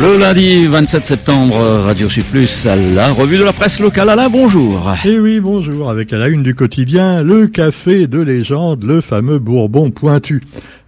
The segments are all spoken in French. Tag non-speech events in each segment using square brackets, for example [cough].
Le lundi 27 septembre, Radio Sud Plus à la revue de la presse locale. Alain, bonjour. Eh oui, bonjour. Avec à la une du quotidien, le café de légende, le fameux Bourbon pointu.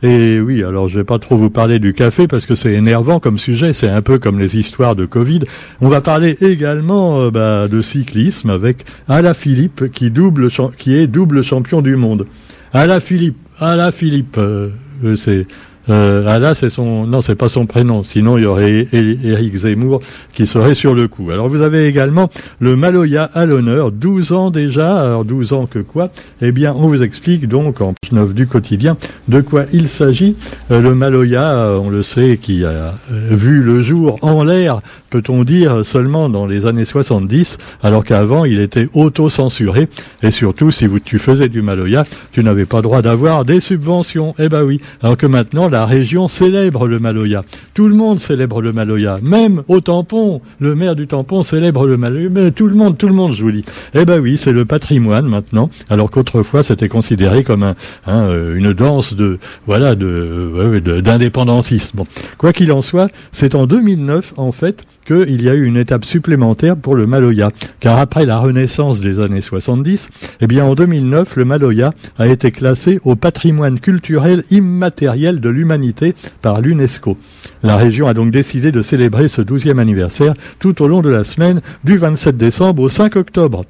Et oui, alors je vais pas trop vous parler du café parce que c'est énervant comme sujet, c'est un peu comme les histoires de Covid. On va parler également euh, bah, de cyclisme avec Alain Philippe qui, double, qui est double champion du monde. Alain Philippe, Alain Philippe, euh, c'est euh, ah là, c'est son, non, c'est pas son prénom. Sinon, il y aurait Éric Zemmour qui serait sur le coup. Alors, vous avez également le Maloya à l'honneur, 12 ans déjà. Alors, 12 ans que quoi? Eh bien, on vous explique donc en page 9 du quotidien de quoi il s'agit. Euh, le Maloya, on le sait, qui a euh, vu le jour en l'air, peut-on dire, seulement dans les années 70, alors qu'avant, il était auto-censuré. Et surtout, si vous, tu faisais du Maloya, tu n'avais pas droit d'avoir des subventions. Eh ben oui. Alors que maintenant, la région célèbre le Maloya. Tout le monde célèbre le Maloya. Même au tampon, le maire du tampon célèbre le Maloya. Tout le monde, tout le monde, je vous dis. Eh ben oui, c'est le patrimoine maintenant. Alors qu'autrefois, c'était considéré comme un, euh, une danse de, voilà, de, d'indépendantisme. Bon. Quoi qu'il en soit, c'est en 2009, en fait, qu'il y a eu une étape supplémentaire pour le Maloya. Car après la renaissance des années 70, eh bien, en 2009, le Maloya a été classé au patrimoine culturel immatériel de l'humanité par l'UNESCO. La région a donc décidé de célébrer ce 12e anniversaire tout au long de la semaine du 27 décembre au 5 octobre.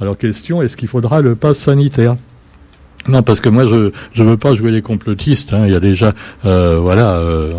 Alors question, est-ce qu'il faudra le pass sanitaire? Non, parce que moi je je veux pas jouer les complotistes. Hein. Il y a déjà euh, voilà euh,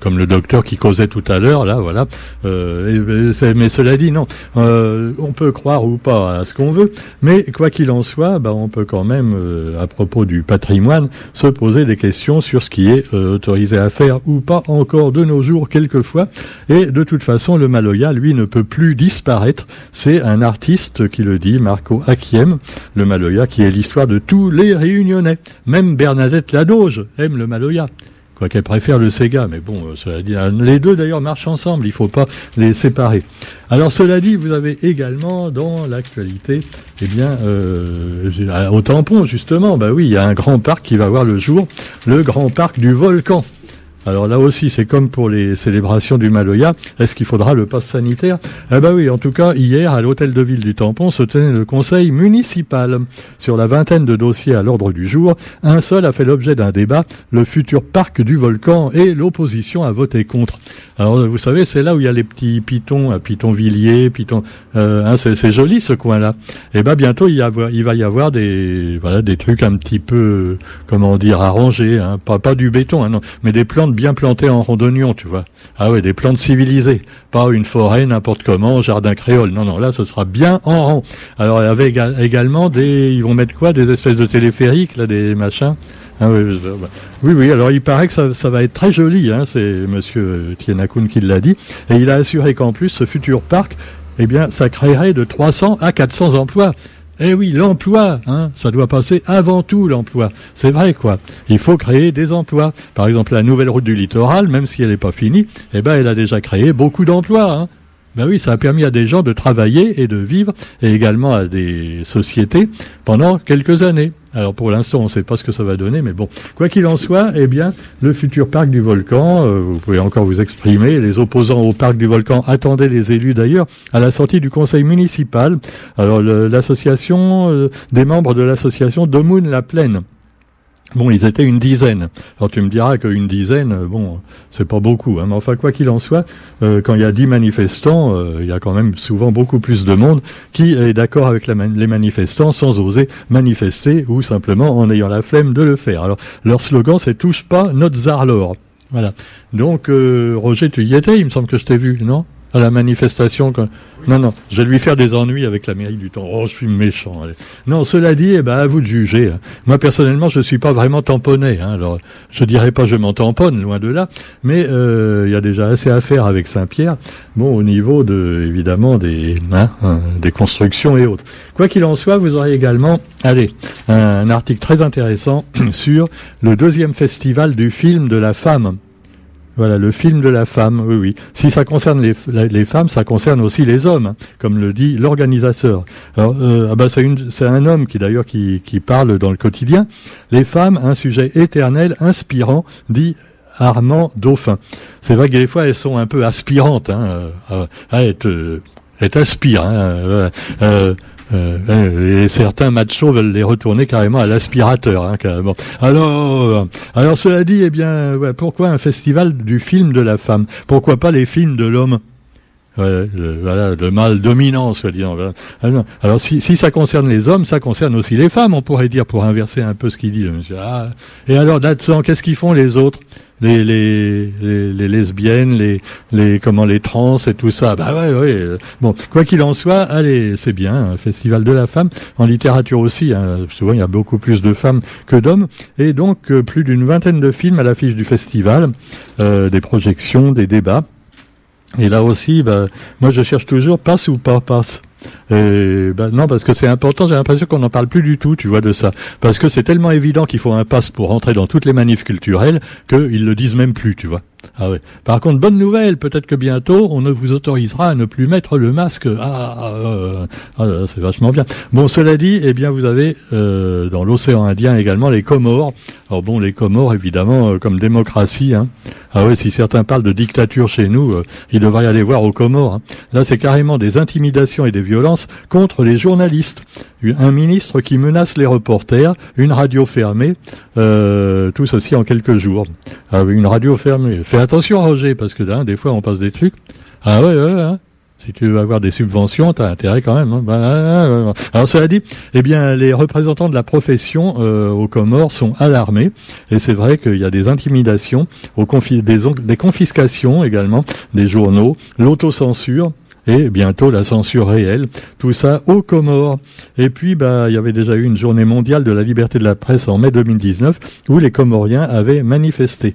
comme le docteur qui causait tout à l'heure là voilà. Euh, mais cela dit non, on peut croire ou pas à ce qu'on veut, mais quoi qu'il en soit, bah, on peut quand même à propos du patrimoine se poser des questions sur ce qui est autorisé à faire ou pas encore de nos jours quelquefois. Et de toute façon, le Maloya lui ne peut plus disparaître. C'est un artiste qui le dit, Marco Akiem, le Maloya qui est l'histoire de tous les réunionnais. Même Bernadette Ladoge aime le Maloya. Qu'elle préfère le Sega, mais bon, euh, cela dit, les deux d'ailleurs marchent ensemble, il ne faut pas les séparer. Alors cela dit, vous avez également dans l'actualité, eh bien, euh, au tampon justement, bah oui, il y a un grand parc qui va voir le jour, le grand parc du volcan. Alors là aussi, c'est comme pour les célébrations du Maloya. Est-ce qu'il faudra le pass sanitaire? Eh ben oui, en tout cas, hier, à l'hôtel de ville du Tampon, se tenait le conseil municipal. Sur la vingtaine de dossiers à l'ordre du jour, un seul a fait l'objet d'un débat, le futur parc du volcan, et l'opposition a voté contre. Alors, vous savez, c'est là où il y a les petits pitons, à Pitonvilliers, Piton, euh, hein, c'est joli ce coin-là. Eh ben bientôt, il, va y avoir des, voilà, des trucs un petit peu, comment dire, arrangés, hein. pas, pas du béton, hein, non, mais des plantes bien plantées en rondonnion, tu vois. Ah ouais, des plantes civilisées, pas une forêt n'importe comment, jardin créole. Non, non, là, ce sera bien en rond. Alors, avait également des, ils vont mettre quoi, des espèces de téléphériques, là, des machins? Ah oui, oui, alors il paraît que ça, va être très joli, hein, c'est monsieur Tienakoun qui l'a dit, et il a assuré qu'en plus, ce futur parc, eh bien, ça créerait de 300 à 400 emplois. Eh oui, l'emploi, hein, ça doit passer avant tout l'emploi. C'est vrai, quoi. Il faut créer des emplois. Par exemple, la nouvelle route du littoral, même si elle n'est pas finie, eh ben, elle a déjà créé beaucoup d'emplois. Hein. Ben oui, ça a permis à des gens de travailler et de vivre, et également à des sociétés pendant quelques années. Alors pour l'instant, on ne sait pas ce que ça va donner, mais bon, quoi qu'il en soit, eh bien, le futur parc du volcan, euh, vous pouvez encore vous exprimer. Les opposants au parc du volcan attendaient les élus d'ailleurs à la sortie du conseil municipal. Alors l'association, euh, des membres de l'association Domoun la Plaine Bon, ils étaient une dizaine. Alors tu me diras qu'une dizaine, euh, bon, c'est pas beaucoup. Hein, mais enfin, quoi qu'il en soit, euh, quand il y a dix manifestants, euh, il y a quand même souvent beaucoup plus de monde qui est d'accord avec les manifestants sans oser manifester ou simplement en ayant la flemme de le faire. Alors leur slogan, c'est touche pas notre Zarlor. Voilà. Donc Roger, tu y étais, il me semble que je t'ai vu, non? À la manifestation. Non, non, je vais lui faire des ennuis avec la mairie du temps. Oh, je suis méchant. Non, cela dit, eh ben, à vous de juger. Hein. Moi, personnellement, je suis pas vraiment tamponné. Hein. Alors, je dirais pas je m'en tamponne, loin de là, mais euh, il y a déjà assez à faire avec Saint-Pierre. Bon, au niveau de, évidemment, des, hein, hein des constructions et autres. Quoi qu'il en soit, vous aurez également, allez, un article très intéressant [clears throat] sur le deuxième festival du film de la femme voilà, le film de la femme, oui, oui. Si ça concerne les, les femmes, ça concerne aussi les hommes, hein, comme le dit l'organisateur. Alors, euh, ah bah, c'est un homme qui d'ailleurs qui, qui parle dans le quotidien. Les femmes, un sujet éternel, inspirant, dit Armand Dauphin. C'est vrai que des fois elles sont un peu aspirantes, hein, euh, à être, être aspire. Hein, et certains machos veulent les retourner carrément à l'aspirateur, hein. Alors, alors cela dit, eh bien, pourquoi un festival du film de la femme? Pourquoi pas les films de l'homme? Le, voilà, mal dominant, soi-disant. Ah Alors, si, si, ça concerne les hommes, ça concerne aussi les femmes, on pourrait dire, pour inverser un peu ce qu'il dit, le monsieur. Ah, et alors, là-dedans, qu'est-ce qu'ils font les autres? Les, les, les, lesbiennes, les, les, comment, les trans et tout ça? Bah ouais, ouais. Bon, quoi qu'il en soit, allez, c'est bien, un festival de la femme. En littérature aussi, hein, souvent il y a beaucoup plus de femmes que d'hommes. Et donc, euh, plus d'une vingtaine de films à l'affiche du festival, euh, des projections, des débats. Et là aussi, bah, moi je cherche toujours passe ou pas passe. Et bah, non, parce que c'est important, j'ai l'impression qu'on n'en parle plus du tout, tu vois, de ça. Parce que c'est tellement évident qu'il faut un passe pour rentrer dans toutes les manifs culturelles qu'ils le disent même plus, tu vois. Ah ouais. Par contre, bonne nouvelle, peut-être que bientôt on ne vous autorisera à ne plus mettre le masque. Ah, ah, ah c'est vachement bien. Bon, cela dit, eh bien, vous avez euh, dans l'océan Indien également les Comores. Alors bon, les Comores, évidemment, euh, comme démocratie. Hein. Ah ouais, si certains parlent de dictature chez nous, euh, ils devraient aller voir aux Comores. Hein. Là, c'est carrément des intimidations et des violences contre les journalistes. Un ministre qui menace les reporters, une radio fermée, euh, tout ceci en quelques jours. Ah, une radio fermée. Fais attention, Roger, parce que là, des fois, on passe des trucs. Ah ouais, ouais. Hein. Si tu veux avoir des subventions, tu as intérêt quand même. Hein. Bah, alors cela dit, eh bien, les représentants de la profession euh, aux Comores sont alarmés, et c'est vrai qu'il y a des intimidations, des confiscations également, des journaux, l'autocensure, et bientôt la censure réelle, tout ça aux Comores. Et puis, bah, il y avait déjà eu une journée mondiale de la liberté de la presse en mai 2019 où les Comoriens avaient manifesté.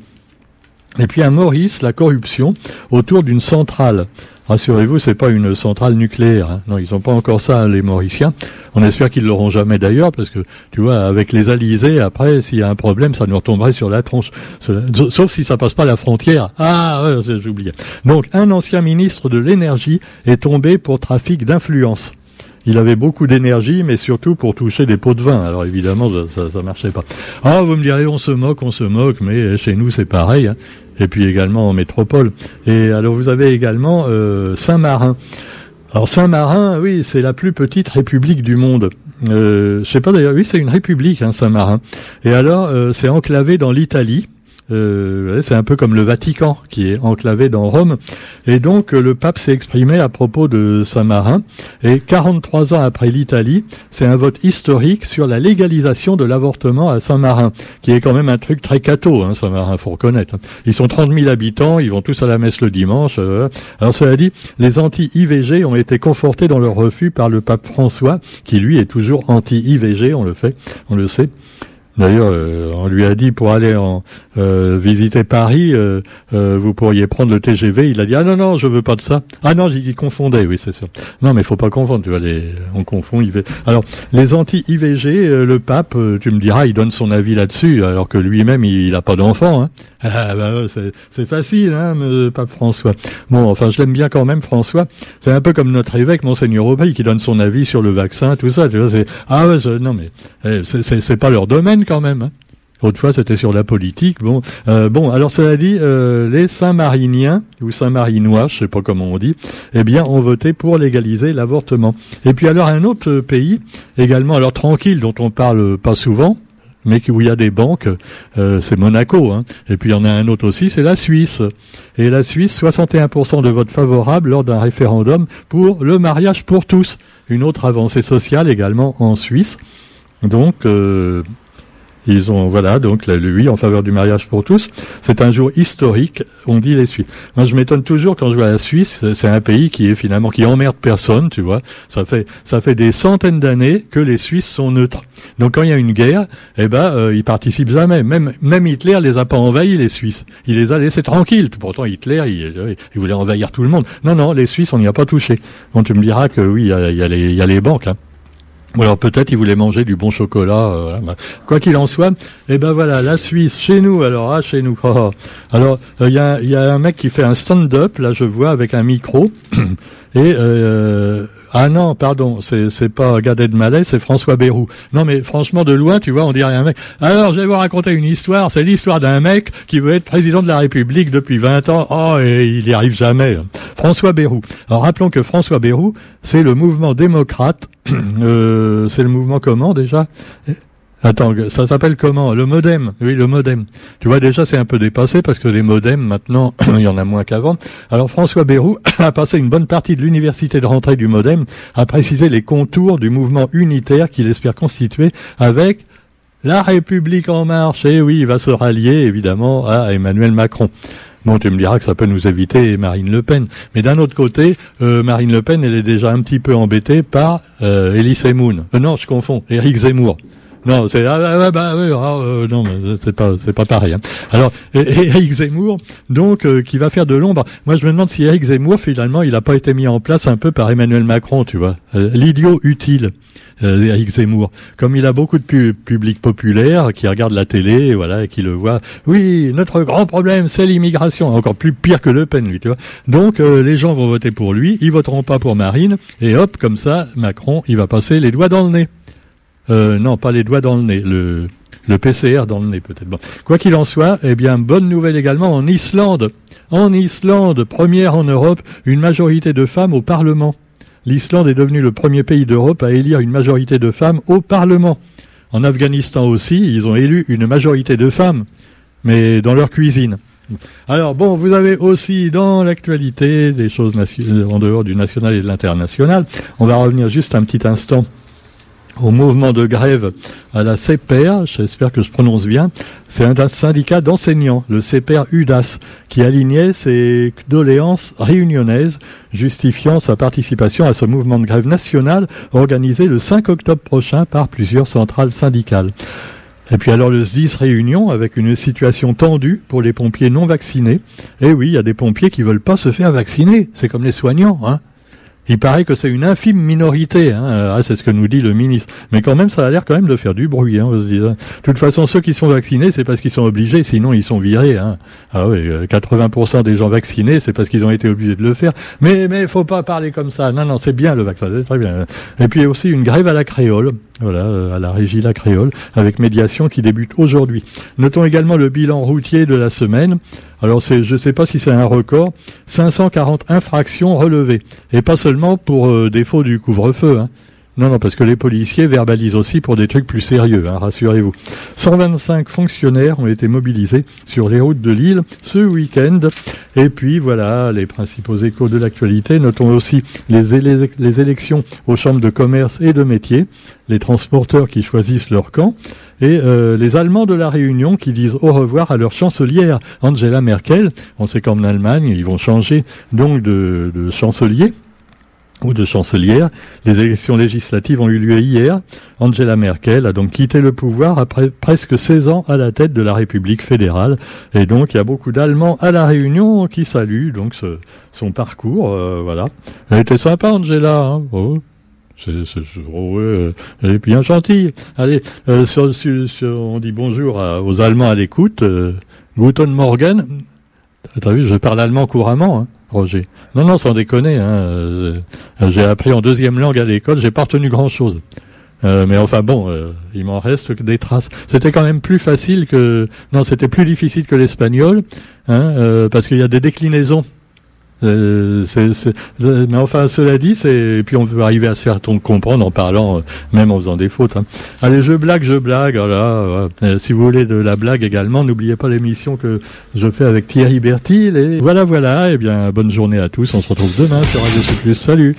Et puis à Maurice, la corruption autour d'une centrale. Rassurez-vous, c'est pas une centrale nucléaire. Hein. Non, ils n'ont pas encore ça, les Mauriciens. On espère qu'ils l'auront jamais d'ailleurs, parce que tu vois, avec les Alizés, après, s'il y a un problème, ça nous retomberait sur la tronche. Sauf si ça passe pas la frontière. Ah, ouais, j'oubliais. Donc, un ancien ministre de l'énergie est tombé pour trafic d'influence. Il avait beaucoup d'énergie, mais surtout pour toucher des pots de vin. Alors évidemment, ça, ça, marchait pas. Ah, vous me direz, on se moque, on se moque, mais chez nous c'est pareil. Hein et puis également en métropole. Et alors vous avez également euh, Saint-Marin. Alors Saint-Marin, oui, c'est la plus petite république du monde. Euh, je sais pas d'ailleurs, oui, c'est une république, hein, Saint-Marin. Et alors, euh, c'est enclavé dans l'Italie. Euh, c'est un peu comme le Vatican qui est enclavé dans Rome. Et donc euh, le pape s'est exprimé à propos de Saint-Marin. Et 43 ans après l'Italie, c'est un vote historique sur la légalisation de l'avortement à Saint-Marin, qui est quand même un truc très catho, hein, Saint-Marin, faut reconnaître. Ils sont 30 000 habitants, ils vont tous à la messe le dimanche. Euh. Alors cela dit, les anti-IVG ont été confortés dans leur refus par le pape François, qui lui est toujours anti-IVG, on le fait, on le sait. D'ailleurs, euh, on lui a dit pour aller en euh, visiter Paris, euh, vous pourriez prendre le TGV. Il a dit ah non non, je veux pas de ça. Ah non, il confondait, oui c'est sûr. Non mais faut pas confondre. Tu vois, on confond IVG. Alors les anti-IVG, le pape, tu me diras, il donne son avis là-dessus, alors que lui-même il, n'a pas d'enfant. Hein. [laughs] Ah bah, c'est facile, hein, pape François. Bon, enfin je l'aime bien quand même, François. C'est un peu comme notre évêque, monseigneur Aubry, qui donne son avis sur le vaccin, tout ça. Tu vois, c'est ah non mais eh, c'est pas leur domaine quand même. Hein. Autrefois, c'était sur la politique. Bon, euh, bon. Alors cela dit, euh, les Saint-Mariniens ou Saint-Marinois, je sais pas comment on dit, eh bien, ont voté pour légaliser l'avortement. Et puis alors un autre pays également, alors tranquille, dont on parle pas souvent, mais où il y a des banques, euh, c'est Monaco. Hein. Et puis il y en a un autre aussi, c'est la Suisse. Et la Suisse, 61% de votes favorables lors d'un référendum pour le mariage pour tous. Une autre avancée sociale également en Suisse. Donc, ils ont, voilà, donc lui en faveur du mariage pour tous. C'est un jour historique. On dit les Suisses. Moi, je m'étonne toujours quand je vois la Suisse. C'est un pays qui est finalement qui emmerde personne, tu vois. Ça fait ça fait des centaines d'années que les Suisses sont neutres. Donc quand il y a une guerre, eh ben euh, ils participent jamais. Même même Hitler les a pas envahis les Suisses. Il les a laissés tranquilles. Pourtant Hitler il, il voulait envahir tout le monde. Non non, les Suisses on n'y a pas touché. Bon, tu me diras que oui, il y a, y a les banques. Hein. Ou alors peut-être il voulait manger du bon chocolat. Euh, bah, quoi qu'il en soit, eh ben voilà, la Suisse, chez nous, alors, ah, chez nous. [laughs] Oh, oh. Alors, il y, a, un mec qui fait un stand-up, là je vois, avec un micro. [clears throat] Et euh, ah non, pardon, c'est pas Gadet de Malais, c'est François Bérou. Non mais franchement de loin, tu vois, on dirait un mec. Alors je vais vous raconter une histoire. C'est l'histoire d'un mec qui veut être président de la République depuis 20 ans. Oh et il n'y arrive jamais. François Bérou. Alors rappelons que François Bérou, c'est le mouvement démocrate. [clears throat] euh, c'est le mouvement comment déjà? Attends, ça s'appelle comment? Le modem. Oui, le modem. Tu vois, déjà, c'est un peu dépassé parce que les modems, maintenant, [clears throat] il y en a moins qu'avant. Alors, François Bérou [clears throat] a passé une bonne partie de l'université de rentrée du modem à préciser les contours du mouvement unitaire qu'il espère constituer avec la République en marche. Et oui, il va se rallier, évidemment, à Emmanuel Macron. Bon, tu me diras que ça peut nous éviter Marine Le Pen. Mais d'un autre côté, euh, Marine Le Pen, elle est déjà un petit peu embêtée par euh, Elie. Euh, non, je confonds. Éric Zemmour. Non, c'est ah, ah, bah, ah, euh, non, c'est pas c'est pas pareil. Hein. Alors Eric Zemmour, donc euh, qui va faire de l'ombre. Moi, je me demande si Eric Zemmour finalement, il n'a pas été mis en place un peu par Emmanuel Macron, tu vois, euh, l'idiot utile. Eric Zemmour, comme il a beaucoup de public populaire qui regarde la télé, voilà, et qui le voit. Oui, notre grand problème, c'est l'immigration, encore plus pire que Le Pen, lui, tu vois. Donc les gens vont voter pour lui, ils voteront pas pour Marine, et hop, comme ça, Macron, il va passer les doigts dans le nez. Euh, non, pas les doigts dans le nez, le, PCR dans le nez peut-être. Bon. Quoi qu'il en soit, eh bien, bonne nouvelle également en Islande. En Islande, première en Europe, une majorité de femmes au Parlement. L'Islande est devenue le premier pays d'Europe à élire une majorité de femmes au Parlement. En Afghanistan aussi, ils ont élu une majorité de femmes, mais dans leur cuisine. Alors bon, vous avez aussi dans l'actualité des choses en dehors du national et de l'international. On va revenir juste un petit instant au mouvement de grève à la CPR, j'espère que je prononce bien, c'est un syndicat d'enseignants, le CPR UDAS, qui alignait ses doléances réunionnaises, justifiant sa participation à ce mouvement de grève national organisé le 5 octobre prochain par plusieurs centrales syndicales. Et puis alors le SDIS réunion avec une situation tendue pour les pompiers non vaccinés. Et oui, il y a des pompiers qui veulent pas se faire vacciner. C'est comme les soignants, hein. Il paraît que c'est une infime minorité, hein. ah, c'est ce que nous dit le ministre. Mais quand même, ça a l'air quand même de faire du bruit. Hein, on. De toute façon, ceux qui sont vaccinés, c'est parce qu'ils sont obligés, sinon ils sont virés. Hein. Ah oui, 80% euh, des gens vaccinés, c'est parce qu'ils ont été obligés de le faire. Mais mais faut pas parler comme ça. Non non, c'est bien le vaccin, c'est très bien. Et puis aussi une grève à la créole, voilà, euh, à la régie La Créole, avec médiation qui débute aujourd'hui. Notons également le bilan routier de la semaine. Alors je ne sais pas si c'est un record, 540 infractions relevées, et pas seulement pour euh, défaut du couvre-feu. Hein. Non, non, parce que les policiers verbalisent aussi pour des trucs plus sérieux, hein, rassurez-vous. 125 fonctionnaires ont été mobilisés sur les routes de l'île ce week-end. Et puis voilà, les principaux échos de l'actualité. Notons aussi les, élections aux chambres de commerce et de métiers, les transporteurs qui choisissent leur camp, et euh, les Allemands de la Réunion qui disent au revoir à leur chancelière Angela Merkel. On sait qu'en Allemagne, ils vont changer donc de chancelier ou de chancelière. Les élections législatives ont eu lieu hier. Angela Merkel a donc quitté le pouvoir après presque 16 ans à la tête de la République fédérale. Et donc, il y a beaucoup d'Allemands à la Réunion qui saluent donc son parcours. Euh, voilà. Elle était sympa, Angela. Hein oh. C'est, oh, elle est bien gentille. Allez, euh, on dit bonjour aux Allemands à l'écoute. Euh, Guten Morgen. T'as vu, je parle allemand couramment. Hein. Roger. Non, non, sans déconner. Hein, euh, j'ai appris en deuxième langue à l'école, j'ai pas retenu grand-chose. Euh, mais enfin bon, euh, il m'en reste que des traces. C'était quand même plus facile que... Non, c'était plus difficile que l'espagnol, hein, parce qu'il y a des déclinaisons euh, mais enfin, cela dit, c'est et puis on veut arriver à se faire comprendre en parlant, euh, même en faisant des fautes. Hein. Allez, je blague, je blague. Voilà, euh, si vous voulez de la blague également, n'oubliez pas l'émission que je fais avec Thierry Bertil. Et voilà, voilà. Et eh bien, bonne journée à tous. On se retrouve demain sur Radio Plus. Salut.